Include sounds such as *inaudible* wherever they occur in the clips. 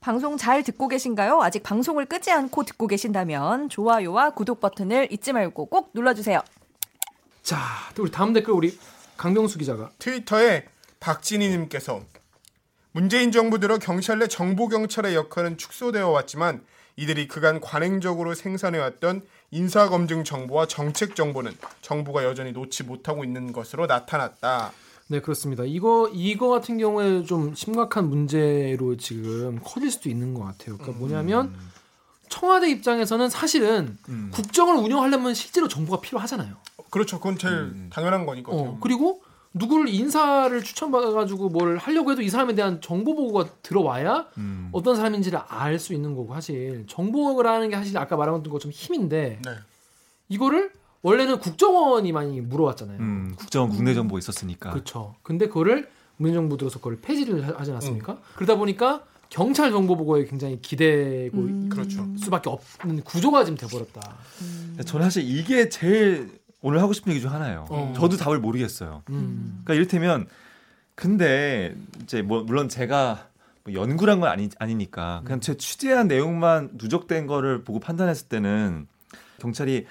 방송 잘 듣고 계신가요? 아직 방송을 끄지 않고 듣고 계신다면 좋아요와 구독 버튼을 잊지 말고 꼭 눌러주세요. 자, 또 우리 다음 댓글 우리 강병수 기자가 트위터에 박진희님께서 문재인 정부 들어 경찰 내 정보 경찰의 역할은 축소되어 왔지만 이들이 그간 관행적으로 생산해왔던 인사검증 정보와 정책 정보는 정부가 여전히 놓지 못하고 있는 것으로 나타났다. 네 그렇습니다. 이거 이거 같은 경우에 좀 심각한 문제로 지금 커질 수도 있는 것 같아요. 그러니까 뭐냐면 청와대 입장에서는 사실은 음. 국정을 운영하려면 실제로 정보가 필요하잖아요. 그렇죠. 그건 제일 음. 당연한 거니까요. 어, 그리고 누구를 인사를 추천받아가지고 뭘 하려고 해도 이 사람에 대한 정보 보고가 들어와야 음. 어떤 사람인지를 알 수 있는 거고 사실 정보라는 게 사실 아까 말한 것처럼 힘인데 네. 이거를 원래는 국정원이 많이 물어왔잖아요. 음, 국정 국내 정보 있었으니까. 그렇죠. 근데 그거를 문정부 들어서 그걸 폐지를 하- 하지 않았습니까? 그러다 보니까 경찰 정보 보고에 굉장히 기대고 음. 그렇죠. 수밖에 없는 구조가 지금 돼버렸다. 근데 저는 사실 이게 제일 오늘 하고 싶은 얘기 중 하나예요. 어. 저도 답을 모르겠어요. 음. 그러니까 이를테면 근데 이제 뭐 물론 제가 뭐 연구란 건 아니 아니니까 그냥 제 취재한 내용만 누적된 거를 보고 판단했을 때는 경찰이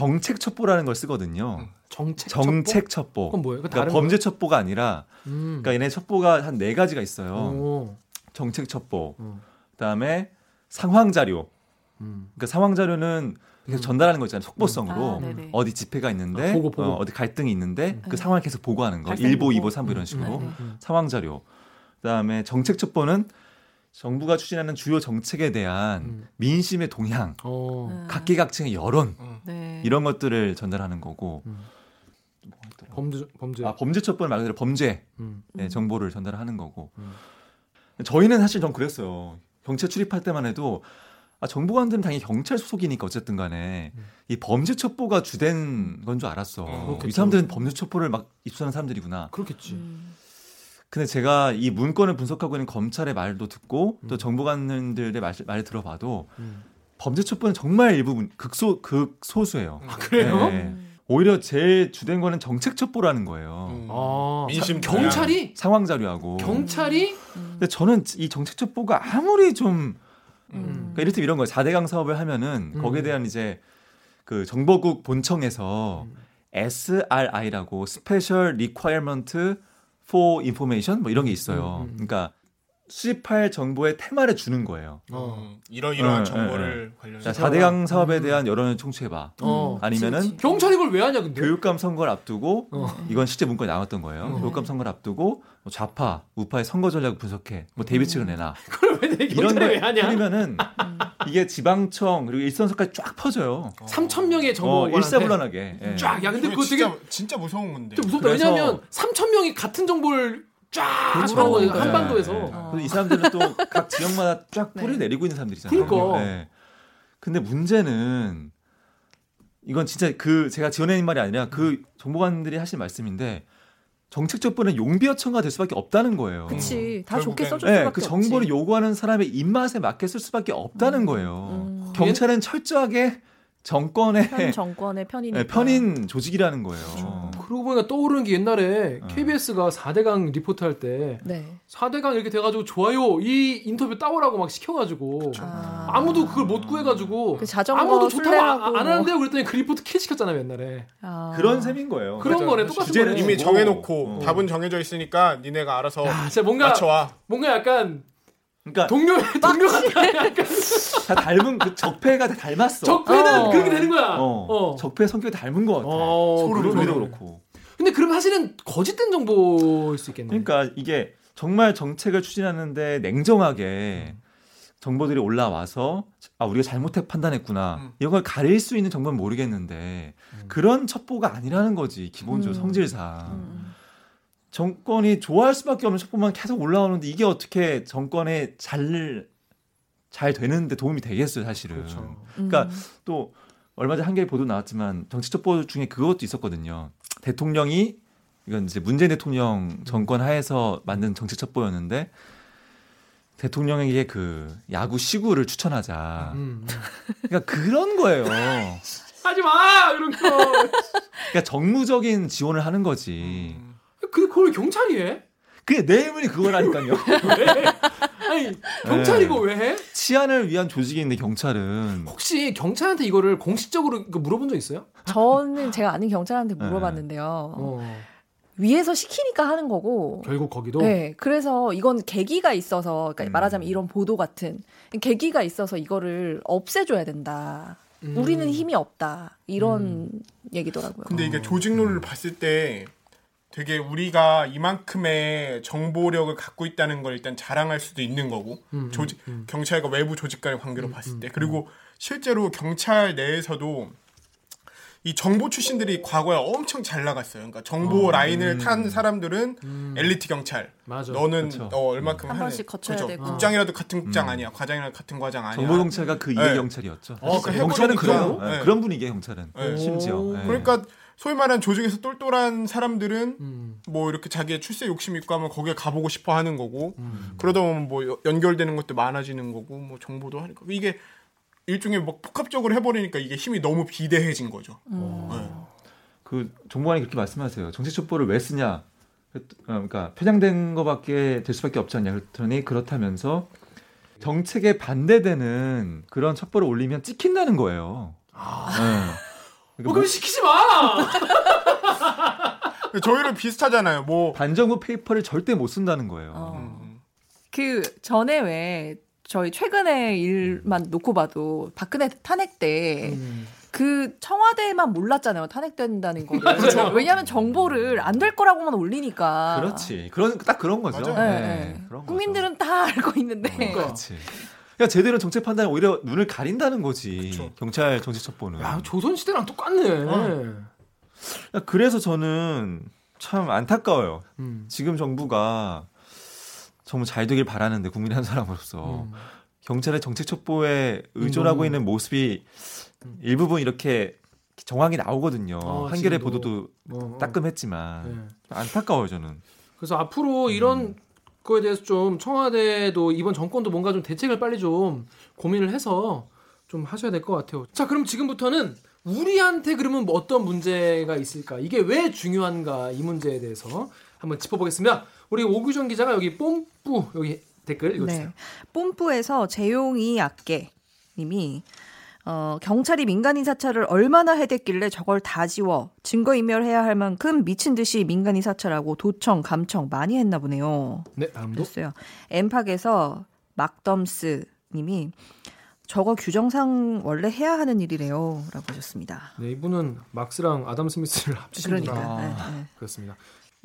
정책 첩보라는 걸 쓰거든요. 정책 정책 첩보? 첩보. 그건 뭐예요? 그러니까 다른 범죄 첩보가 아니라 거예요? 음. 그러니까 얘네 첩보가 한 네 가지가 있어요. 오. 정책 첩보. 음. 그다음에 상황 자료. 음. 그러니까 상황 자료는 계속 전달하는 거 있잖아요. 속보성으로. 아, 네네. 어디 집회가 있는데 아, 보고, 보고. 어, 디 갈등이 있는데 그 네. 상황을 계속 보고하는 거. 발생 1보, 보고. 2보, 3보 이런 식으로. 음. 상황 자료. 그다음에 정책 첩보는 정부가 추진하는 주요 정책에 대한 음. 민심의 동향, 어. 음. 각계각층의 여론 네. 이런 것들을 전달하는 거고. 음. 범죄 범죄. 아, 범죄 첩보는 말 그대로 범죄 음. 네, 정보를 전달하는 거고. 음. 저희는 사실 전 그랬어요. 경찰 출입할 때만 해도 아, 정보관들은 당연히 경찰 소속이니까 어쨌든 간에 음. 이 범죄 첩보가 주된 건 줄 알았어. 그렇겠죠. 이 사람들은 범죄 첩보를 막 입수하는 사람들이구나. 그렇겠지. 음. 근데 제가 이 문건을 분석하고 있는 검찰의 말도 듣고 또 음. 정보관들의 말, 말을 들어봐도 음. 범죄 첩보는 정말 일부분 극소 극소수예요. 아, 그래요? 네. 음. 오히려 제일 주된 거는 정책 첩보라는 거예요. 음. 아, 민심 사- 경찰이 상황 자료하고. 경찰이 근데 저는 이 정책 첩보가 아무리 좀 음. 그러니까 이를테면 이런 거예요. 4대강 사업을 하면은 음. 거기에 대한 이제 그 정보국 본청에서 음. SRI라고 Special Requirement for Information 뭐 이런 게 있어요. 음, 음, 음. 그러니까 수집할 정보의 테마를 주는 거예요. 어. 음, 이러이러한 어, 정보를 자, 관련해서 4대강 사업에 음. 대한 여론을 청취해봐. 어. 아니면은 그치, 그치. 경찰이 그걸 왜 하냐 근데? 교육감 선거를 앞두고 어. 이건 실제 문건에 나왔던 거예요. 어. 교육감 선거를 앞두고 뭐 좌파, 우파의 선거 전략을 분석해. 뭐 대비책을 내놔. *laughs* 그걸 왜내 이런 경찰이 왜걸 하냐? 뿌리면은 *laughs* 이게 지방청 그리고 일선서까지 쫙 퍼져요. 3천 명의 정보 어, 일사불란하게. 예. 쫙. 야 근데 그거 되게 진짜 진짜 무서운 건데. 좀 무섭다. 그래서- 왜냐하면 3천 명이 같은 정보를 쫙 그렇죠. 하는. 네. 한반도에서. 네. 어. 그래서 이 사람들은 또 각 지역마다 쫙 뿌리 네. 내리고 있는 사람들이잖아요. 그러니까. 네. 근데 문제는 이건 진짜 그 제가 지어낸 말이 아니라 그 정보관들이 하신 말씀인데 정책 첩보는 용비어천가 될 수밖에 없다는 거예요. 그치. 다 결국엔- 좋게 써줄 네, 수밖에 그 정보를 없지. 요구하는 사람의 입맛에 맞게 쓸 수밖에 없다는 거예요. 음. 경찰은 철저하게 정권의 편 정권의 편이니까. 네, 편인 조직이라는 거예요. 그 러고 보니까 떠오르는 게 옛날에 어. KBS가 4대강 리포트 할 때 네. 4대강 이렇게 돼가지고 좋아요 이 인터뷰 따오라고 막 시켜가지고 아. 아무도 그걸 못 구해가지고 그 자전거 아무도 좋다고 술래라고 안, 안 하는데요 그랬더니 그 리포트 kill 시켰잖아요 옛날에 아. 그런 셈인 거예요. 그런 맞아요. 거네 똑같은 주제는 거네 이미 뭐, 정해놓고 어. 답은 정해져 있으니까 니네가 알아서 야 진짜 뭔가 맞춰와. 뭔가 약간 그러니까 동료 동료 같다 약간 다 닮은 그 적폐가 다 닮았어. 적폐는 어. 그렇게 되는 거야 어, 어. 적폐 성격이 닮은 것 같아. 어, 소리도 그러네. 그렇고. 근데 그럼 사실은 거짓된 정보일 수 있겠네 그러니까 이게 정말 정책을 추진하는데 냉정하게 정보들이 올라와서 아 우리가 잘못해 판단했구나 음. 이걸 가릴 수 있는 정보는 모르겠는데 그런 첩보가 아니라는 거지 기본적으로 음. 성질상 음. 정권이 좋아할 수밖에 없는 첩보만 계속 올라오는데 이게 어떻게 정권에 잘 잘 되는데 도움이 되겠어요 사실은 그렇죠 그러니까 음. 또 얼마 전에 한겨레 보도 나왔지만 정치 첩보 중에 그것도 있었거든요. 대통령이 이건 이제 문재인 대통령 정권 하에서 만든 정치 첩보였는데 대통령에게 그 야구 시구를 추천하자. 음, 음. 그러니까 그런 거예요. *laughs* 하지 마 이런 거 그러니까 정무적인 지원을 하는 거지. 음. 그 그걸 경찰이 해? 그게 내용이 그거라니까요. *laughs* 왜? 아니 경찰이고 왜 해? 치안을 위한 조직인데 경찰은 혹시 경찰한테 이거를 공식적으로 이거 물어본 적 있어요? 저는 제가 아는 경찰한테 물어봤는데요. 어, 위에서 시키니까 하는 거고. 결국 거기도 네, 그래서 이건 계기가 있어서, 그러니까 음. 말하자면 이런 보도 같은 계기가 있어서 이거를 없애줘야 된다. 음. 우리는 힘이 없다. 이런 얘기더라고요. 근데 어. 이게 조직론을 봤을 때 되게 우리가 이만큼의 정보력을 갖고 있다는 걸 일단 자랑할 수도 있는 거고 음, 조직 음, 음. 경찰과 외부 조직 간의 관계로 봤을 때 그리고 실제로 경찰 내에서도 이 정보 출신들이 과거에 엄청 잘 나갔어요. 그러니까 정보 어, 라인을 탄 사람들은 음. 엘리트 경찰. 맞아. 너는 그쵸. 어, 얼마큼 한 번씩 거쳐야 그죠. 되고. 국장이라도 같은 국장 음. 아니야. 과장이라도 같은 과장 아니야. 정보 경찰과 그 이해 네. 경찰이었죠. 어, 그 경찰은. 그런 네. 그런 분위기에 경찰은 네. 심지어. 오. 네. 그러니까 소위 말하는 조직에서 똘똘한 사람들은 음. 뭐 이렇게 자기의 출세 욕심 있고 하면 거기에 가보고 싶어 하는 거고 음. 그러다 보면 뭐 여- 연결되는 것도 많아지는 거고 뭐 정보도 하니까 이게 일종의 뭐 복합적으로 해버리니까 이게 힘이 너무 비대해진 거죠. 음. 네. 그 정보관이 그렇게 말씀하세요. 정책 첩보를 왜 쓰냐? 그랬- 어, 그러니까 편향된 거밖에 될 수밖에 없지 않냐 그랬더니 그렇다면서 정책에 반대되는 그런 첩보를 올리면 찍힌다는 거예요. 아. 네. 어, 그러니까 그럼 시키지 마. *laughs* 저희랑 비슷하잖아요. 뭐 반정부 페이퍼를 절대 못 쓴다는 거예요. 어. 음, 그 전에 왜 저희 최근의 일만 놓고 봐도 박근혜 탄핵 때 음. 그 청와대만 몰랐잖아요. 탄핵된다는 거를. 왜냐하면 정보를 안 될 거라고만 올리니까. 그렇지. 그런 딱 그런 거죠. 네, 네, 네. 그런 거죠. 국민들은 다 알고 있는데. 그러니까. 그렇지. 그러니까 제대로 정책 판단에 오히려 눈을 가린다는 거지. 그쵸. 경찰 정책 첩보는. 야 조선 시대랑 똑같네. 어. 그래서 저는 참 안타까워요. 음. 지금 정부가 정말 잘 되길 바라는데 국민의 한 사람으로서 음. 경찰의 정책 첩보에 의존하고 음. 있는 모습이 음. 일부분 이렇게 정황이 나오거든요. 어, 한겨레. 보도도 뭐, 어. 따끔했지만 네. 안타까워요 저는. 그래서 앞으로 이런 거에 대해서 좀 청와대도 이번 정권도 뭔가 좀 대책을 빨리 좀 고민을 해서 좀 하셔야 될 것 같아요. 자, 그럼 지금부터는 우리한테 그러면 뭐 어떤 문제가 있을까? 이게 왜 중요한가? 이 문제에 대해서 한번 짚어보겠습니다. 우리 오규정 기자가 여기 뽐뿌 여기 댓글 읽어주세요. 네. 뽐뿌에서 재용이 악계 님이 어, 경찰이 민간인 사찰을 얼마나 해댔길래 저걸 다 지워 증거인멸해야 할 만큼 미친 듯이 민간인 사찰하고 도청, 감청 많이 했나 보네요. 네, 다음도. 됐어요. 엠팍에서 막덤스 님이 저거 규정상 원래 해야 하는 일이래요. 라고 하셨습니다. 네, 이분은 막스랑 아담 스미스를 합치신 그러니까. 분이라 네, 아. 네. 그렇습니다.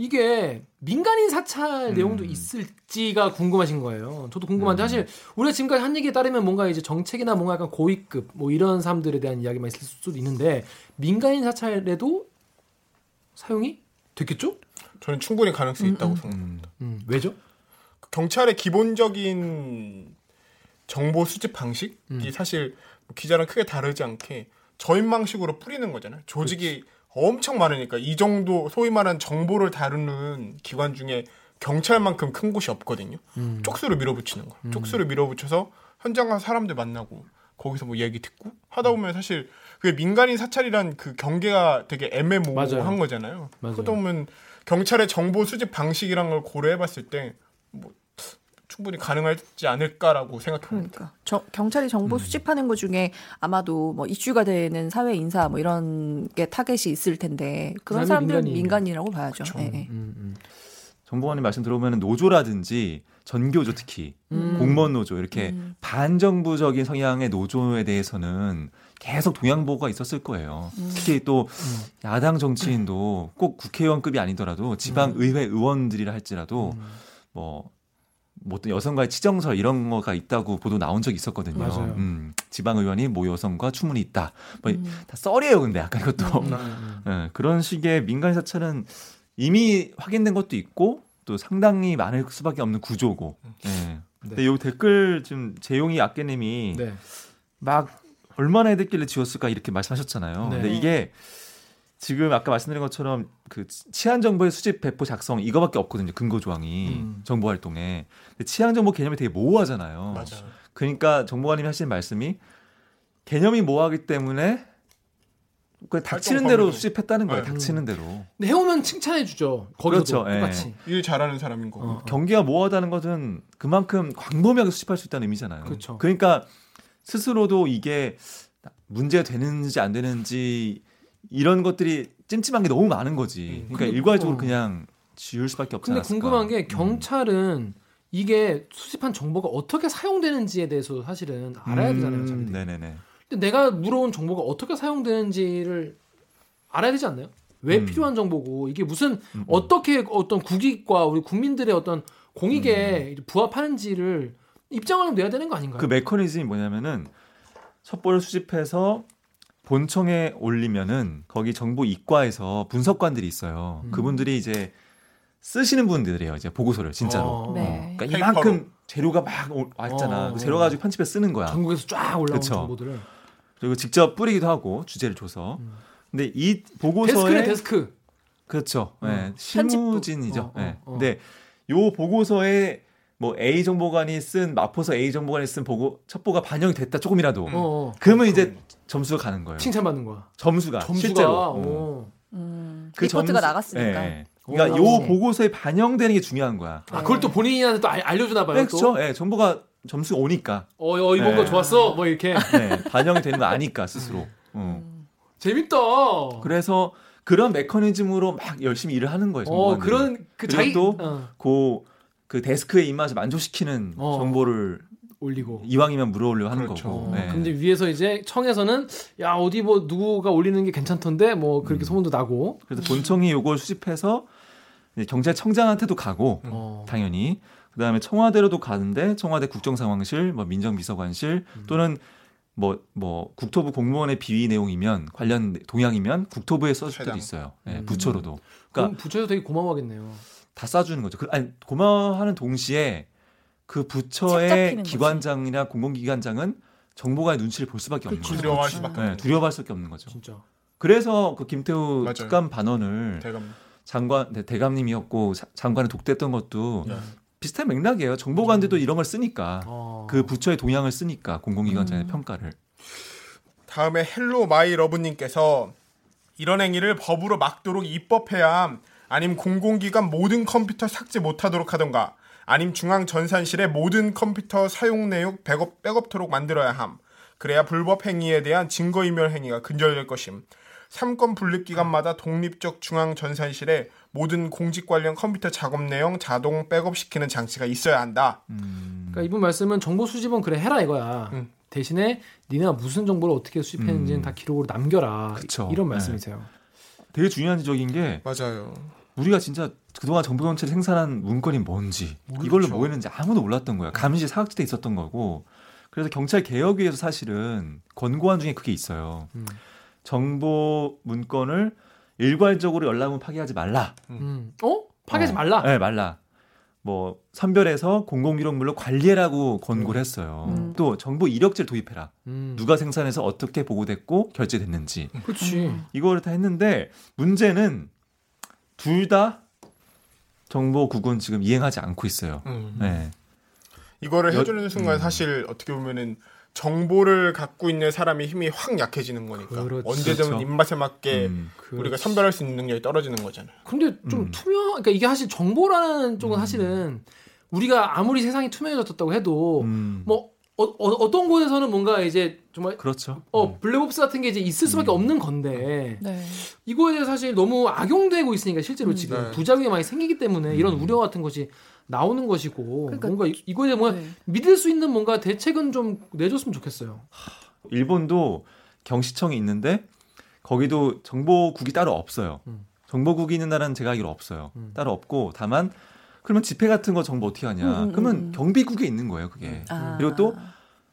이게 민간인 사찰 음. 내용도 있을지가 궁금하신 거예요. 저도 궁금한데 음. 사실 우리가 지금까지 한 얘기에 따르면 뭔가 이제 정책이나 뭔가 약간 고위급 뭐 이런 사람들에 대한 이야기만 있을 수도 있는데 민간인 사찰에도 사용이 됐겠죠? 저는 충분히 가능성이 음, 있다고 음. 생각합니다. 음. 음, 왜죠? 경찰의 기본적인 정보 수집 방식이 음. 사실 기자랑 크게 다르지 않게 저인망식으로 뿌리는 거잖아요. 조직이 엄청 많으니까 이 정도 소위 말하는 정보를 다루는 기관 중에 경찰만큼 큰 곳이 없거든요. 음. 쪽수로 밀어붙이는 거. 음. 쪽수로 밀어붙여서 현장 가서 사람들 만나고 거기서 뭐 얘기 듣고 하다 보면 사실 그게 민간인 사찰이란 그 경계가 되게 애매모호한. 거잖아요. 맞아요. 그러다 보면 경찰의 정보 수집 방식이란 걸 고려해봤을 때 뭐 충분히 가능하지 않을까라고 생각합니다. 그러니까 저- 경찰이 정보 수집하는 것 중에 아마도 뭐 이슈가 되는 사회 인사 뭐 이런 게 타겟이 있을 텐데 그런 사람들은. 민간이라고 봐야죠. 예. 음, 음. 정보관님 말씀 들어보면 노조라든지 전교조 특히 음. 공무원 노조 이렇게 음. 반정부적인 성향의 노조에 대해서는 계속 동향보가 있었을 거예요. 음. 특히 또 음. 야당 정치인도 꼭 국회의원급이 아니더라도 지방 의회 의원들이라 할지라도 음. 뭐, 뭐 어떤 여성과의 치정설 이런 거가 있다고 보도 나온 적이 있었거든요. 맞아요. 음, 지방 의원이 모 여성과 추문이 있다. 뭐 음. 다 썰이에요, 근데 약간 이것도 음, 음. *laughs* 예, 그런 식의 민간 사찰은 이미 확인된 것도 있고 또 상당히 많을 수밖에 없는 구조고. 예. 근데 요 댓글 좀 재용이 아깨님이 네. 막 얼마나 해댔길래 지웠을까 이렇게 말씀하셨잖아요. 네. 근데 이게 지금 아까 말씀드린 것처럼 그 치안 정보의 수집 배포 작성 이거밖에 없거든요. 근거 조항이 음. 정보 활동에. 근데 치안 정보 개념이 되게 모호하잖아요. 맞아요. 그러니까 정보관님이 하시는 말씀이 개념이 모호하기 때문에 그 닥치는 대로. 수집했다는 거예요. 네. 닥치는 대로. 근데 해오면 칭찬해 주죠. 거기서도 그렇죠, 예. 똑같이. 일 잘하는 사람인 거고. 어. 경기가 모호하다는 것은 그만큼 광범위하게 수집할 수 있다는 의미잖아요. 그렇죠. 러니까 스스로도 이게 문제가 되는지 안 되는지 이런 것들이 찜찜한 게 너무 많은 거지. 음. 그러니까 근데- 일괄적으로 어. 그냥 지울 수밖에 없지 근데 않았을까. 궁금한 게 음. 경찰은 이게 수집한 정보가 어떻게 사용되는지에 대해서 사실은 알아야 되잖아요. 음. 네네네. 근데 내가 물어온 정보가 어떻게 사용되는지를 알아야 되지 않나요? 왜 음. 필요한 정보고 이게 무슨 음, 음. 어떻게 어떤 국익과 우리 국민들의 어떤 공익에 부합하는지를 입장을 좀 내야 되는 거 아닌가요? 그 메커니즘이 뭐냐면은 첩보를 수집해서 본청에 올리면은 거기 정보 이과에서 분석관들이 있어요. 음. 그분들이 이제 쓰시는 분들이에요. 이제 보고서를 진짜로. 어. 네. 그러니까 페이퍼로. 이만큼 재료가 막 오- 왔잖아. 어. 그 재료 가지고 편집해 쓰는 거야. 전국에서 쫙 올라온 그쵸. 정보들을 그리고 직접 뿌리기도 하고 주제를 줘서. 음. 근데 이 보고서에 데스크. 그렇죠. 어. 네, 편집부. 실무진이죠. 어, 어, 네. 어. 근데 요 보고서에 뭐 A 정보관이 쓴 마포서 A 정보관이 쓴 보고 첩보가 반영이 됐다 조금이라도 음. 어. 그러면 이제 점수가 가는 거예요. 칭찬받는 거야. 점수가, 점수가 실제로. 어. 음, 그 리포트가 점수- 나갔으니까. 예. 그러니까 오. 요 그렇지. 보고서에 반영되는 게 중요한 거야. 아, 그걸 또 본인한테 또 알, 알려주나 봐요. 네, 또. 그렇죠. 예, 정보가 점수가 오니까 어, 어 이번 네. 거 좋았어. 뭐 이렇게. 네, 반영이 되는 거 아니까 스스로. 어. 음. 재밌다. 그래서 그런 메커니즘으로 막 열심히 일을 하는 거예요. 어. 그런 그 자기 또 어, 그, 그 데스크의 입맛을 만족시키는 어. 정보를 올리고. 이왕이면 물어 올려 하는 그렇죠. 거고. 어, 네. 근데 위에서 이제 청에서는 야 어디 뭐 누구가 올리는 게 괜찮던데 뭐 그렇게 음. 소문도 나고. 그래서 본청이 요걸 수집해서 이제 경찰청장한테도 가고 어. 당연히 그다음에 청와대로도 가는데 청와대 국정상황실, 뭐 민정비서관실 음. 또는 뭐뭐 국토부 공무원의 비위 내용이면 관련 동향이면 국토부에 써줄 때도. 있어요. 예, 음. 부처로도. 그럼 그러니까 부처에서 되게 고마워하겠네요. 다 쏴주는 거죠. 그, 아니 고마워하는 동시에 그책 부처의. 기관장이나 공공기관장은 정보가의 눈치를 볼 수밖에 없는. 거죠. 두려워할 수밖에 네, 두려워할 수밖에 없는 거죠. 진짜. 그래서 그 김태우 맞아요. 특감 반원을 대감. 장관 네, 대감님이었고 사- 장관을 독대했던 것도 야. 비슷한 맥락이에요. 정보관들도 이런 걸 쓰니까 어. 그 부처의 동향을 쓰니까 공공기관장의 음. 평가를. 다음에 Hello My Love님께서 이런 행위를 법으로 막도록 입법해야 함. 아님 공공기관 모든 컴퓨터 삭제 못하도록 하던가. 아님 중앙 전산실에 모든 컴퓨터 사용 내용 백업 백업토록 만들어야 함. 그래야 불법 행위에 대한 증거인멸 행위가 근절될 것임. 삼권 분립 기관마다 독립적 중앙 전산실에 모든 공직 관련 컴퓨터 작업 내용 자동 백업시키는 장치가 있어야 한다. 음. 그러니까 이분 말씀은 정보 수집은 그래 해라 이거야. 음. 대신에 니네가 무슨 정보를 어떻게 수집했는지는 음. 다 기록으로 남겨라. 그쵸. 이런 네. 말씀이세요. 되게 중요한 지적인 게 맞아요. 우리가 진짜 그동안 정보경찰이 생산한 문건이 뭔지 모르죠. 이걸로 뭐 했는지 아무도 몰랐던 거야. 감시 사각지대 있었던 거고. 그래서 경찰 개혁위에서 사실은 권고안 중에 그게 있어요. 음. 정보 문건을 일괄적으로 열람은 파기하지 말라. 음. 어? 파괴하지 어. 말라. 네, 말라. 뭐 선별해서 공공기록물로 관리해라고 권고를 했어요. 음. 또 정보 이력지를 도입해라. 음. 누가 생산해서 어떻게 보고됐고 결제됐는지 그렇지. 음. 이거를 다 했는데 문제는 둘 다 정보국은 지금 이행하지 않고 있어요. 음. 네. 이거를 여- 해주는 순간 음. 사실 어떻게 보면은 정보를 갖고 있는 사람이 힘이 확 약해지는 거니까 그렇죠. 언제든 그렇죠. 입맛에 맞게 음. 우리가 선별할 수 있는 능력이 떨어지는 거잖아요. 근데 좀 음. 투명, 그러니까 이게 사실 정보라는 쪽은 사실은 우리가 아무리 세상이 투명해졌다고 해도 음. 뭐 어, 떤 곳에서는 뭔가 이제 정말 그렇죠. 어 블랙옵스 같은 게 이제 있을 수밖에 음. 없는 건데 네. 이거에 대해서 사실 너무 악용되고 있으니까 실제로 음. 지금 네. 부작용이 많이 생기기 때문에 이런 음. 우려 같은 것이 나오는 것이고 그러니까- 뭔가 이- 이거에 대해 뭔가 네. 믿을 수 있는 뭔가 대책은 좀 내줬으면 좋겠어요. 일본도 경시청이 있는데 거기도 정보국이 따로 없어요. 음. 정보국이 있는 나라는 제가 알기로 없어요. 음. 따로 없고 다만 그러면 집회 같은 거 정보 어떻게 하냐? 음, 음, 그러면 음. 경비국에 있는 거예요, 그게. 아. 그리고 또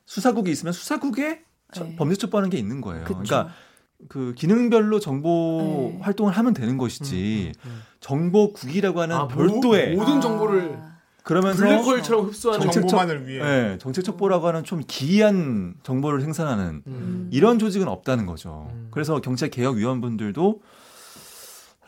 수사국이 있으면 수사국에 처- 네. 범죄처벌하는 게 있는 거예요. 그쵸. 그러니까 그 기능별로 정보 네. 활동을 하면 되는 것이지 음, 음. 정보국이라고 하는 아, 별도의 모- 모든 아. 정보를 그러면서 블랙홀처럼 흡수하는 정책- 정보만을 위해 네, 정책 첩보라고 하는 좀 기이한 정보를 생산하는 음. 이런 조직은 없다는 거죠. 음. 그래서 경찰 개혁 위원분들도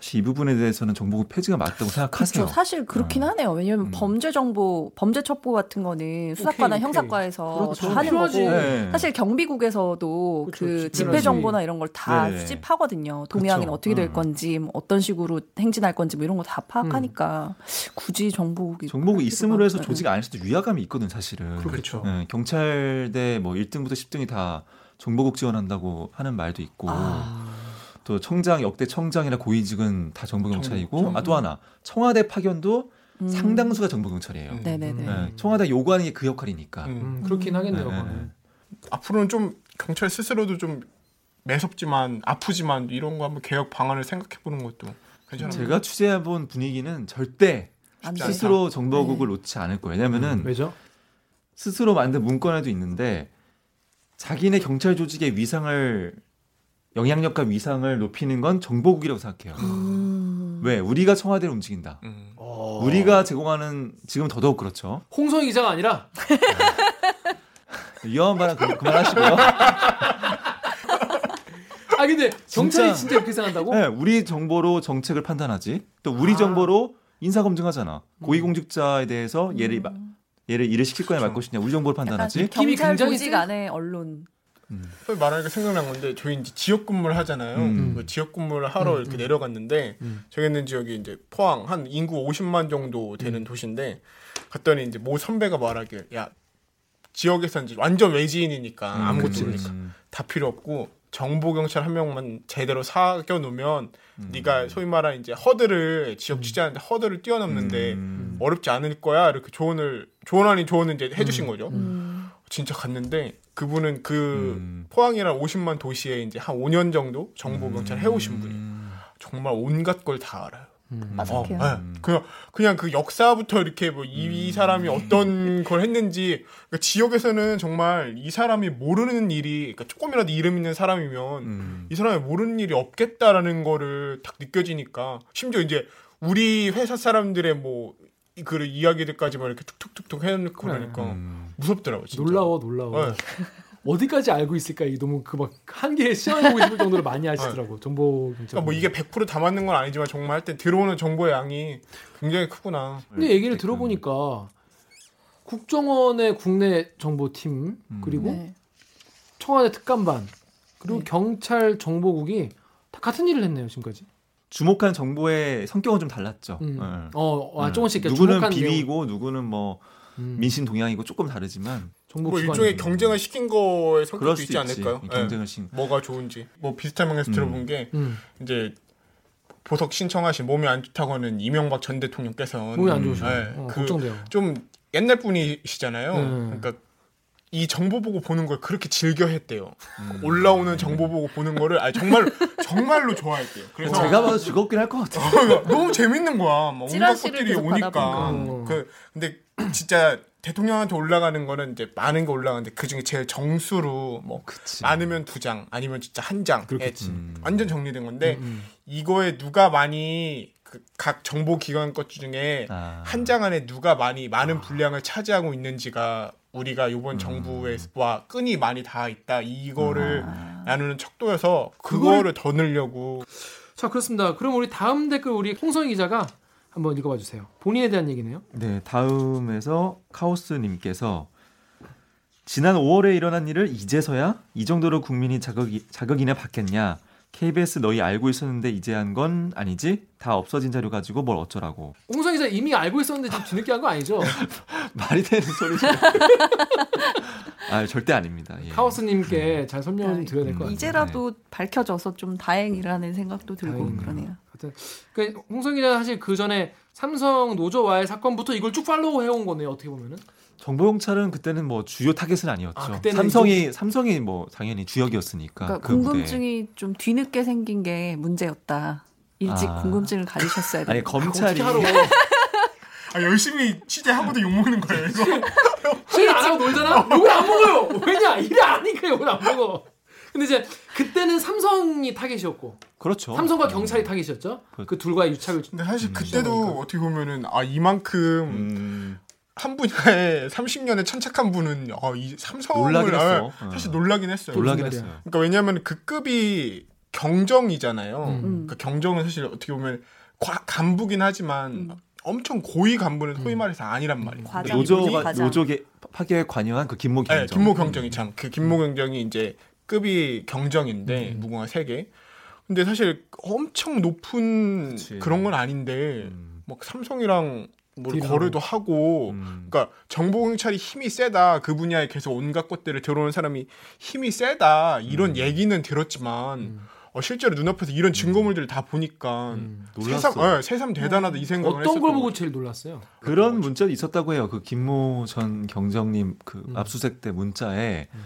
사실 이 부분에 대해서는 정보국 폐지가 맞다고 생각하세요. 그렇죠. 사실 그렇긴 어. 하네요. 왜냐하면 음. 범죄 정보, 범죄 첩보 같은 거는 수사과나 오케이. 형사과에서 그렇죠. 다 하는 필요하지. 거고 네. 사실 경비국에서도 그렇죠. 그 집필하지. 집회 정보나 이런 걸다 네네. 수집하거든요. 동양인 그렇죠. 어떻게 될 음. 건지, 뭐 어떤 식으로 행진할 건지 뭐 이런 거 다 파악하니까 굳이 정보국이 정보국 할 있음으로 해서 조직 안에서도 위화감이 있거든 사실은. 그렇죠. 네, 경찰대 뭐 1등부터 10등이 다 정보국 지원한다고 하는 말도 있고 아. 또 청장 역대 청장이나 고위직은 다 정보경찰이고 정- 아또 하나 청와대 파견도 음. 상당수가 정보경찰이에요. 음. 네네네. 네, 청와대 요구하는 게 그 역할이니까. 음. 음, 그렇긴 하겠네요. 네, 네. 네. 앞으로는 좀 경찰 스스로도 좀 매섭지만 아프지만 이런 거 한번 개혁 방안을 생각해 보는 것도 괜찮아요. 제가 취재해 본 분위기는 절대. 스스로 정보국을 네. 놓지 않을 거예요. 왜냐면은 왜죠? 스스로 만든 문건에도 있는데 자기네 경찰 조직의 위상을 영향력과 위상을 높이는 건 정보국이라고 생각해요. 음. 왜? 우리가 청와대를 움직인다. 음. 어. 우리가 제공하는 지금 더더욱 그렇죠. 홍성희 기자가 아니라 *laughs* 위험한 발언 그- 그만하시고요. *laughs* 아 근데 경찰이 진짜- 진짜 이렇게 생각한다고? 네, 우리 정보로 정책을 판단하지. 또 우리 아. 정보로 인사 검증하잖아. 고위공직자에 대해서 얘를 마- 얘를 일을 시킬 거냐 말 것이냐 우리 정보를 약간 판단하지. 느낌이 경찰 굉장히 조직 세. 안에 언론. 소위 말하니까 생각난 건데 저희 이제 지역 근무를 하잖아요. 음. 그 지역 근무를 하러 음, 이렇게 음. 내려갔는데 음. 저기 있는 지역이 이제 포항 한 인구 50만 정도 되는 도시인데 갔더니 이제 모 선배가 말하길 야 지역에서 이제 완전 외지인이니까 음, 아무것도 모르니까 음, 다 필요 없고 정보 경찰 한 명만 제대로 사겨 놓으면 음. 네가 소위 말하는 이제 허들을 지역 취재하는데 허들을 뛰어넘는데 음. 어렵지 않을 거야 이렇게 조언을 조언 아닌 조언을 이제 해주신 거죠. 음. 진짜 갔는데 그분은 그 음. 포항이란 50만 도시에 이제 한 5년 정도 정보 경찰 해오신 분이 음. 정말 온갖 걸 다 알아요. 음. 맞아요. 네. 그냥 그냥 그 역사부터 이렇게 뭐이 사람이 어떤 걸 했는지 그러니까 지역에서는 정말 이 사람이 모르는 일이 그러니까 조금이라도 이름 있는 사람이면 음. 이 사람이 모르는 일이 없겠다라는 거를 딱 느껴지니까 심지어 이제 우리 회사 사람들의 뭐 그 이야기들까지만 이렇게 툭툭툭툭 해놓고 그래. 그러니까 음. 무섭더라고 진짜. 놀라워 놀라워. 네. *laughs* 어디까지 알고 있을까 이 너무 그 막 한계에 시험해보고 싶을 정도로 많이 하시더라고 정보 경찰. 그러니까 뭐 이게 100%다 맞는 건 아니지만 정말 할 때 들어오는 정보의 양이 굉장히 크구나. 근데 얘기를 들어보니까 국정원의 국내 정보팀 음. 그리고 네. 청와대 특감반 그리고 네. 경찰 정보국이 다 같은 일을 했네요 지금까지. 주목한 정보의 성격은 좀 달랐죠. 음. 네. 어, 아, 네. 조금씩 이렇게 누구는. 비위고 누구는 뭐 음, 민심 동향이고 조금 다르지만 정보 뭐. 일종의 경쟁을 시킨 거의 그럴 성격도 있지 있지. 않을까요? 예. 경쟁을 신. 뭐가 좋은지 뭐 비슷한 방에서 음. 들어본 게 음, 이제 보석 신청하신 몸이 안 좋다고 하는 이명박 전 대통령께서는 몸이 안 음. 좋으시고 네, 어, 그- 걱정돼요. 좀 옛날 분이시잖아요. 음. 그러니까 이 정보 보고 보는 걸 그렇게 즐겨 했대요. 음. 올라오는 정보 보고 보는 거를 아니 정말 *laughs* 정말로 좋아했대요. 그래서 제가 봐도 즐겁긴 할 것 같아요. 너무 재밌는 거야. 막 온갖 것들이 오니까. 받아보니까. 그 근데 진짜 대통령한테 올라가는 거는 이제 많은 게 올라가는데 그 중에 제일 정수로 뭐 그치. 많으면 두 장, 아니면 진짜 한 장. 그렇겠지. 음. 완전 정리된 건데 음, 이거에 누가 많이 그 각 정보 기관 것 중에 아. 한장 안에 누가 많이 많은 분량을 차지하고 있는지가 우리가 이번 음. 정부와 끈이 많이 닿아 있다. 이거를 아. 나누는 척도여서 그거를- 그거를 더 늘려고 자 그렇습니다. 그럼 우리 다음 댓글 우리 홍성희 기자가 한번 읽어봐 주세요. 본인에 대한 얘기네요. 네, 다음에서 카오스님께서 지난 5월에 일어난 일을 이제서야 이 정도로 국민이 자극이, 자극이나 받겠냐? KBS 너희 알고 있었는데 이제 한 건 아니지? 다 없어진 자료 가지고 뭘 어쩌라고. 홍성희 기자 이미 알고 있었는데 지금 뒤늦게 한 거 아니죠? *laughs* 말이 되는 소리죠. *laughs* 아, 절대 아닙니다. 예. 카오스님께 잘 설명 좀 드려야 될 것 같아요. 이제라도 밝혀져서 좀 다행이라는 생각도 들고 다행이네요. 그러네요. 하여튼 그 홍성희 기자 사실 그 전에 삼성 노조와의 사건부터 이걸 쭉 follow 해온 거네요. 어떻게 보면은. 정보경찰은 그때는 뭐 주요 타겟은 아니었죠. 아, 삼성이 삼성이 뭐 당연히 주역이었으니까. 그러니까 그. 궁금증이 좀 뒤늦게 생긴 게 문제였다. 일찍 아. 궁금증을 가지셨어야 아니 돼요. 검찰이? *laughs* 아, 열심히 취재하고도 욕 먹는 거예요. 이거. *laughs* 일안 하고 놀잖아. 욕을 안 먹어요. 왜냐? 일을 안 하니까 욕을 안 먹어. 근데 이제 그때는 삼성이 타겟이었고 그렇죠. 삼성과 경찰이 타겟이었죠. 그- 그 둘과의 유착을 근데 사실 음. 그때도 어떻게 보면은 아 이만큼 음, 한 분야에 *laughs* 30년에 천착한 분은 어, 이 삼성을 놀라긴 아, 했어. 사실 놀라긴 했어요. 놀라긴 했어요. 그러니까 왜냐하면 그 급이 경정이잖아요. 음. 그 경정은 사실 어떻게 보면 과- 간부긴 하지만 엄청 고위 간부는 소위 말해서 아니란 말이에요. 이분이- 노조가. 노조계 파괴에 관여한 그 김모 경정. 네, 김모 경정이 참 그 김모 경정이 이제 급이 경정인데 음. 무궁화 세 개. 근데 사실 엄청 높은 그치. 그런 건 아닌데 음. 막 삼성이랑 뭘 딜하고. 거래도 하고 음. 그러니까 정보 경찰이 힘이 세다 그 분야에 계속 온갖 것들을 들어오는 사람이 힘이 세다 이런 음. 얘기는 들었지만 음. 어, 실제로 눈앞에서 이런 증거물들을 다 보니까 음. 새삼, 놀랐어. 예, 새삼 대단하다 이 생각을 어떤 걸 보고. 제일 놀랐어요? 그런 문자도 있었다고 해요. 그 김모 전 경정님 그 음. 압수수색 때 문자에 음.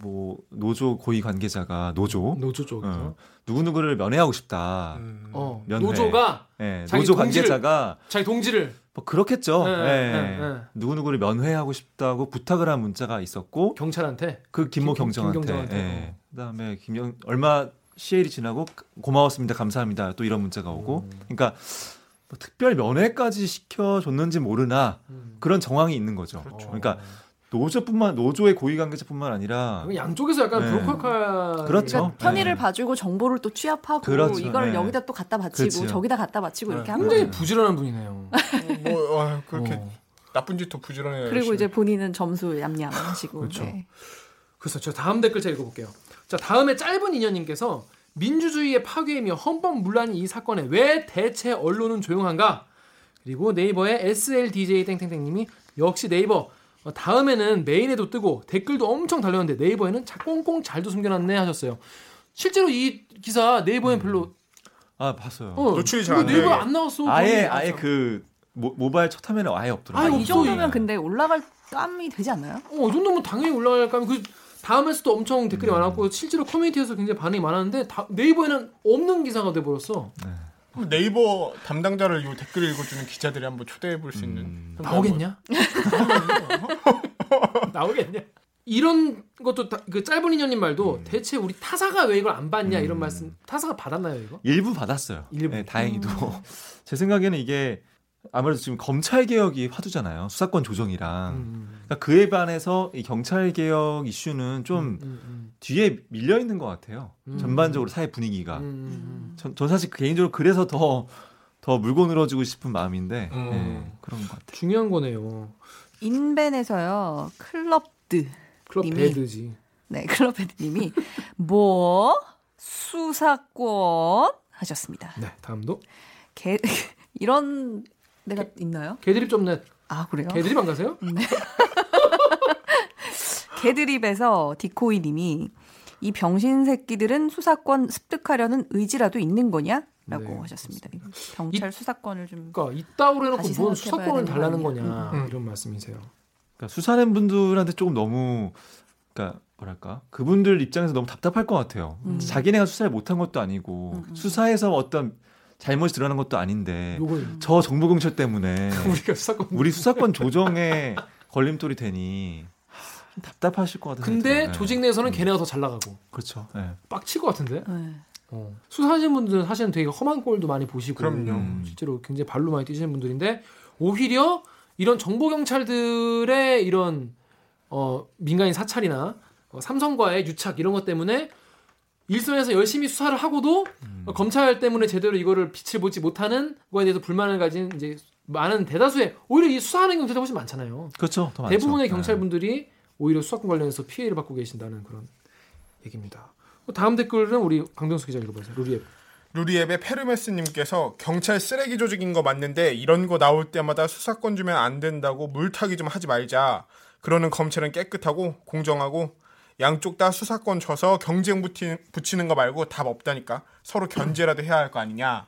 뭐 노조 고위 관계자가 노조 노조 쪽에서. 어. 누구 누구를 면회하고 싶다. 음. 어. 면회. 노조가 예, 자기 노조 동지를- 관계자가 자기 동지를 뭐 그렇겠죠. 예, 예, 예, 예. 누구 누구를 면회하고 싶다고 부탁을 한 문자가 있었고 경찰한테 그 김모 김- 김- 경정한테. 김경정한테, 예. 어. 그다음에 김경 얼마 시일이 지나고 고마웠습니다. 감사합니다. 또 이런 문자가 오고. 음. 그러니까 뭐 특별 면회까지 시켜줬는지 모르나 음. 그런 정황이 있는 거죠. 그렇죠. 그러니까 노조뿐만 노조의 고위 관계자뿐만 아니라 어. 양쪽에서 약간 네. 브로커카 그렇죠. 그러니까 편의를 네. 봐주고 정보를 또 취합하고 그렇죠. 이걸 네. 여기다 또 갖다 바치고 그렇죠. 저기다 갖다 바치고 네. 이렇게 한 굉장히 거예요. 부지런한 분이네요. *laughs* 뭐 와, 그렇게 어. 나쁜 짓도 부지런해요. 그리고 열심히. 이제 본인은 점수 얌얌 *laughs* 하시고. 그렇죠. 네. 그래서 저 다음 댓글 제가 읽어볼게요. 자 다음에 짧은 인연님께서 민주주의의 파괴이며 헌법 문란이 이 사건에 왜 대체 언론은 조용한가? 그리고 네이버의 SLDJ 땡땡땡님이 역시 네이버 어, 다음에는 메인에도 뜨고 댓글도 엄청 달렸는데 네이버에는 자 꽁꽁 잘도 숨겨놨네 하셨어요. 실제로 이 기사 네이버엔 별로 아 봤어요. 어, 노출이 잘안 이거 네이버 안 나왔어. 아예. 아예 그 모, 모바일 첫 화면에 아예 없더라고요. 아예 이 없어, 정도면. 근데 올라갈 감이 되지 않나요? 어, 이 정도면 당연히 올라갈 거면 그 다음에서도 엄청 댓글이 많았고 실제로 커뮤니티에서 굉장히 반응이 많았는데 다- 네이버에는 없는 기사가 돼 버렸어. 그럼 네이버 담당자를 요 댓글 읽어주는 기자들이 한번 초대해 볼 수 있는 음. 나오겠냐? *laughs* 나오겠냐? 이런 것도 다- 그 짧은 인연님 말도 대체 우리 타사가 왜 이걸 안 받냐 이런 말씀 타사가 받았나요 이거? 일부 받았어요. 일부. 네, 다행히도 *laughs* 제 생각에는 이게 아무래도 지금 검찰 개혁이 화두잖아요. 수사권 조정이랑 음, 그러니까 그에 반해서 이 경찰 개혁 이슈는 좀 음, 음, 뒤에 밀려 있는 것 같아요. 음. 전반적으로 사회 분위기가. 음, 음. 전, 전 사실 개인적으로 그래서 더, 더 물고 늘어지고 싶은 마음인데, 음. 예, 그런 것 같아요. 중요한 거네요. 인벤에서요 클럽드 클럽 배드지. 네 클럽헤드님이 뭐 수사권 하셨습니다. 네 다음도 개 *laughs* 이런 데가 있나요? 개드립 좀넷 아 그래요? 개드립 안 가세요? *laughs* 개드립에서 디코이님이 이 병신 새끼들은 수사권 습득하려는 의지라도 있는 거냐? 라고 네, 하셨습니다. 경찰 수사권을 좀 그러니까 이따오로 해놓고 뭔 수사권을 달라는? 거냐 음. 이런 말씀이세요. 그러니까 수사는 분들한테 조금 너무, 그러니까 뭐랄까, 그분들 입장에서 너무 답답할 것 같아요. 음. 자기네가 수사를 못한 것도 아니고, 음, 음. 수사에서 어떤 잘못이 드러난 것도 아닌데, 요걸 저 정보경찰 때문에 우리가 수사권 우리 수사권 *laughs* 조정에 걸림돌이 되니 좀 답답하실 것 같아요. 근데 조직 내에서는 걔네가 더 잘 나가고 그렇죠. 예. 빡칠 것 같은데 네. 어. 수사하시는 분들은 사실은 되게 험한 꼴도 많이 보시고 그럼요. 음. 실제로 굉장히 발로 많이 뛰시는 분들인데 오히려 이런 정보 경찰들의 이런 어, 민간인 사찰이나 어, 삼성과의 유착 이런 것 때문에 일선에서 열심히 수사를 하고도 음. 어, 검찰 때문에 제대로 이거를 빛을 보지 못하는 거에 대해서 불만을 가진 이제 많은 대다수의 오히려 이 수사하는 경찰이 훨씬 많잖아요. 그렇죠. 대부분의 예. 경찰분들이 오히려 수사권 관련해서 피해를 받고 계신다는 그런 얘기입니다. 다음 댓글은 우리 강병수 기자 읽어보세요. 루리앱. 루리앱의 페르메스님께서 경찰 쓰레기 조직인 거 맞는데 이런 거 나올 때마다 수사권 주면 안 된다고 물타기 좀 하지 말자. 그러는 검찰은 깨끗하고 공정하고 양쪽 다 수사권 줘서 경쟁 붙이, 붙이는 거 말고 답 없다니까 서로 견제라도 해야 할 거 아니냐.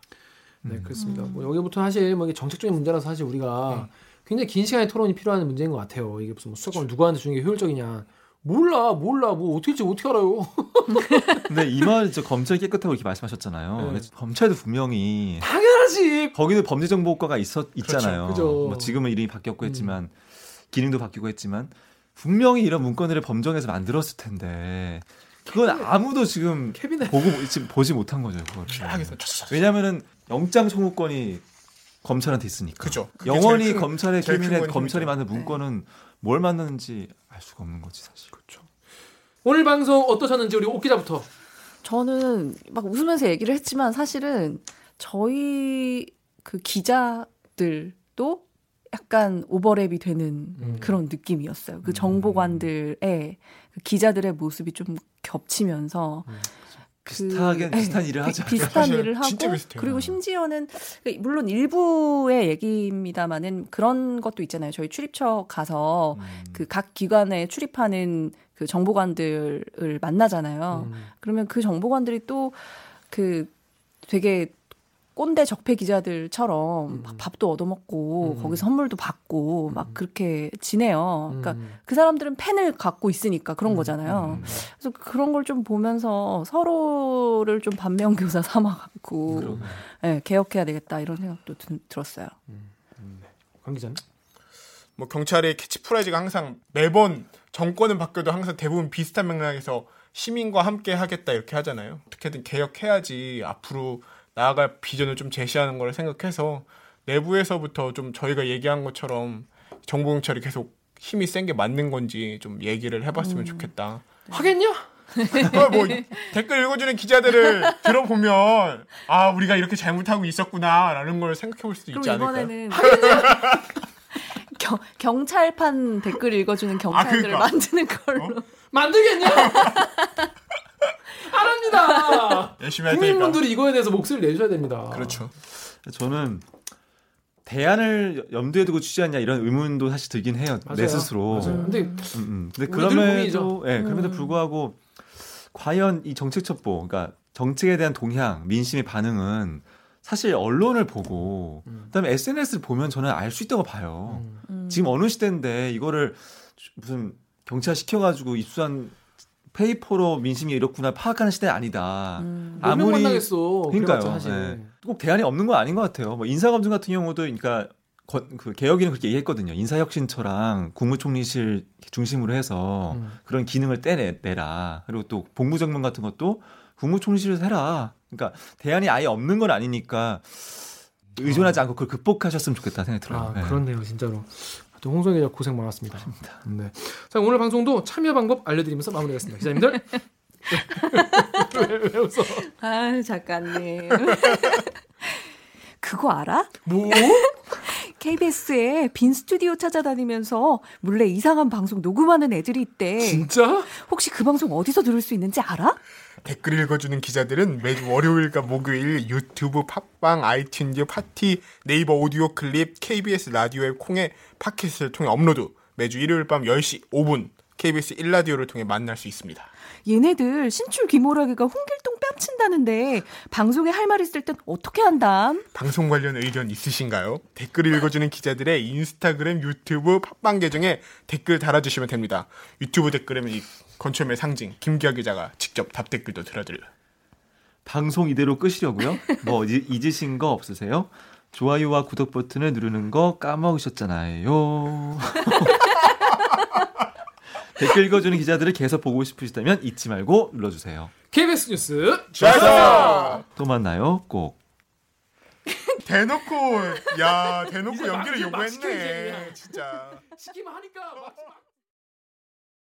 네, 그렇습니다. 뭐 여기부터 사실 뭐 이게 정책적인 문제라서 사실 우리가 굉장히 긴 시간의 토론이 필요한 문제인 것 같아요. 이게 무슨 뭐 수사권을 누구한테 주는 게 효율적이냐. 몰라, 몰라, 뭐 어떻게 할지 어떻게 알아요? *laughs* 근데 이말 저 검찰 깨끗하고 이렇게 말씀하셨잖아요. 네. 검찰도 분명히 당연하지. 거기는 범죄정보과가 있었 있잖아요. 그죠. 뭐 지금은 이름이 바뀌었고 음. 했지만 기능도 바뀌고 했지만 분명히 이런 문건들을 범정에서 만들었을 텐데 그건 아무도 지금 캐비넷. 보고 지금 보지 못한 거죠. 촤촤촤. 왜냐하면은 영장 청구권이 검찰한테 있으니까. 그죠. 영원히 큰- 검찰의 캐비넷 건 검찰이. 만든 문건은 뭘 만드는지 알 수가 없는 거지 사실. 오늘 방송 어떠셨는지 우리 옥 기자부터 저는 막 웃으면서 얘기를 했지만 사실은 저희 그 기자들도 약간 오버랩이 되는 음. 그런 느낌이었어요. 그 정보관들의 그 기자들의 모습이 좀 겹치면서 그- 비슷하게 네, 비슷한 일을 비- 하죠. 비슷한 일을 하고. 그리고 심지어는 물론 일부의 얘기입니다만은 그런 것도 있잖아요. 저희 출입처 가서 음. 그각 기관에 출입하는 그 정보관들을 만나잖아요. 음. 그러면 그 정보관들이 또 그 되게 꼰대 적폐 기자들처럼 음. 막 밥도 얻어먹고 음. 거기서 선물도 받고 막 그렇게 지내요. 그러니까 음. 그 사람들은 펜을 갖고 있으니까 그런 음. 거잖아요. 그래서 그런 걸 좀 보면서 서로를 좀 반면교사 삼아갖고. 예, 개혁해야 되겠다 이런 생각도 드- 들었어요. 강 기자는? 뭐 경찰의 캐치프레이즈가 항상 매번 정권은 바뀌어도 항상 대부분 비슷한 맥락에서 시민과 함께 하겠다 이렇게 하잖아요. 어떻게든 개혁해야지 앞으로 나아갈 비전을 좀 제시하는 걸 생각해서 내부에서부터 좀 저희가 얘기한 것처럼 정보 경찰이 계속 힘이 센 게 맞는 건지 좀 얘기를 해봤으면 좋겠다. 하겠냐? 어, 뭐 댓글 읽어주는 기자들을 들어보면 아 우리가 이렇게 잘못하고 있었구나라는 걸 생각해볼 수도 있지 않을까요? 이번에는 경, *laughs* 경찰판 댓글 읽어주는 경찰들을 그러니까. 만드는 걸로. 만들겠냐? *laughs* 안 합니다. 열심히 할 테니까. 국민분들이 이거에 대해서 목소리를 내줘야 됩니다. 그렇죠. 저는 대안을 염두에 두고 취재하냐 이런 의문도 사실 들긴 해요. 맞아요. 내 스스로. 맞아요. 근데 음, 음. 근데 그럼에도. 예, 그럼에도 음. 불구하고 과연 이 정책 첩보, 그러니까 정책에 대한 동향, 민심의 반응은 사실 언론을 보고 음. 그다음에 SNS를 보면 저는 알 수 있다고 봐요. 음. 음. 지금 어느 시대인데 이거를 무슨 경찰 시켜가지고 입수한 페이퍼로 민심이 이렇구나 파악하는 시대 아니다. 음. 아무리- 만나겠어. 그러니까요. 사실. 예. 꼭 대안이 없는 건 아닌 것 같아요. 뭐 인사검증 같은 경우도 그러니까 거- 그 개혁위는 그렇게 얘기했거든요. 인사혁신처랑 국무총리실 중심으로 해서 음. 그런 기능을 떼내라. 그리고 또 본부정문 같은 것도 국무총리실에서 해라. 그러니까 대안이 아예 없는 건 아니니까 의존하지 않고 그걸 극복하셨으면 좋겠다 생각이 들어요. 아, 네. 그렇네요, 진짜로. 또 홍성희 기자 고생 많았습니다. 네. 자, 오늘 방송도 참여 방법 알려드리면서 마무리하겠습니다. 기자님들. 왜, 왜 웃어? 아 작가님. 그거 알아? 뭐? KBS에 빈 스튜디오 찾아다니면서 몰래 이상한 방송 녹음하는 애들이 있대. 진짜? 혹시 그 방송 어디서 들을 수 있는지 알아? 댓글 읽어주는 기자들은 매주 월요일과 목요일 유튜브, 팟빵, 아이튠즈, 팟티, 네이버 오디오 클립, KBS 라디오 앱 콩의 팟캐스트를 통해 업로드. 매주 일요일 밤 10시 5분 KBS 1라디오를 통해 만날 수 있습니다. 얘네들 신출귀몰하기가 홍길동 뺨친다는데 방송에 할 말 있을 땐 어떻게 한담? 방송 관련 의견 있으신가요? 댓글 읽어주는 기자들의 인스타그램, 유튜브, 팟빵 계정에 댓글 달아주시면 됩니다. 유튜브 댓글에는 이 건초의 상징 김기화 기자가 직접 답 댓글도 들어드려요. 방송 이대로 끄시려고요? 뭐 잊- 잊으신 거 없으세요? 좋아요와 구독 버튼을 누르는 거 까먹으셨잖아요. *laughs* 댓글 읽어주는 기자들을 계속 보고 싶으시다면 잊지 말고 눌러주세요. KBS 뉴스. 자, 또 만나요. 꼭. 대놓고 야 대놓고 연기를 요구했네. 진짜. 시키면 하니까 막.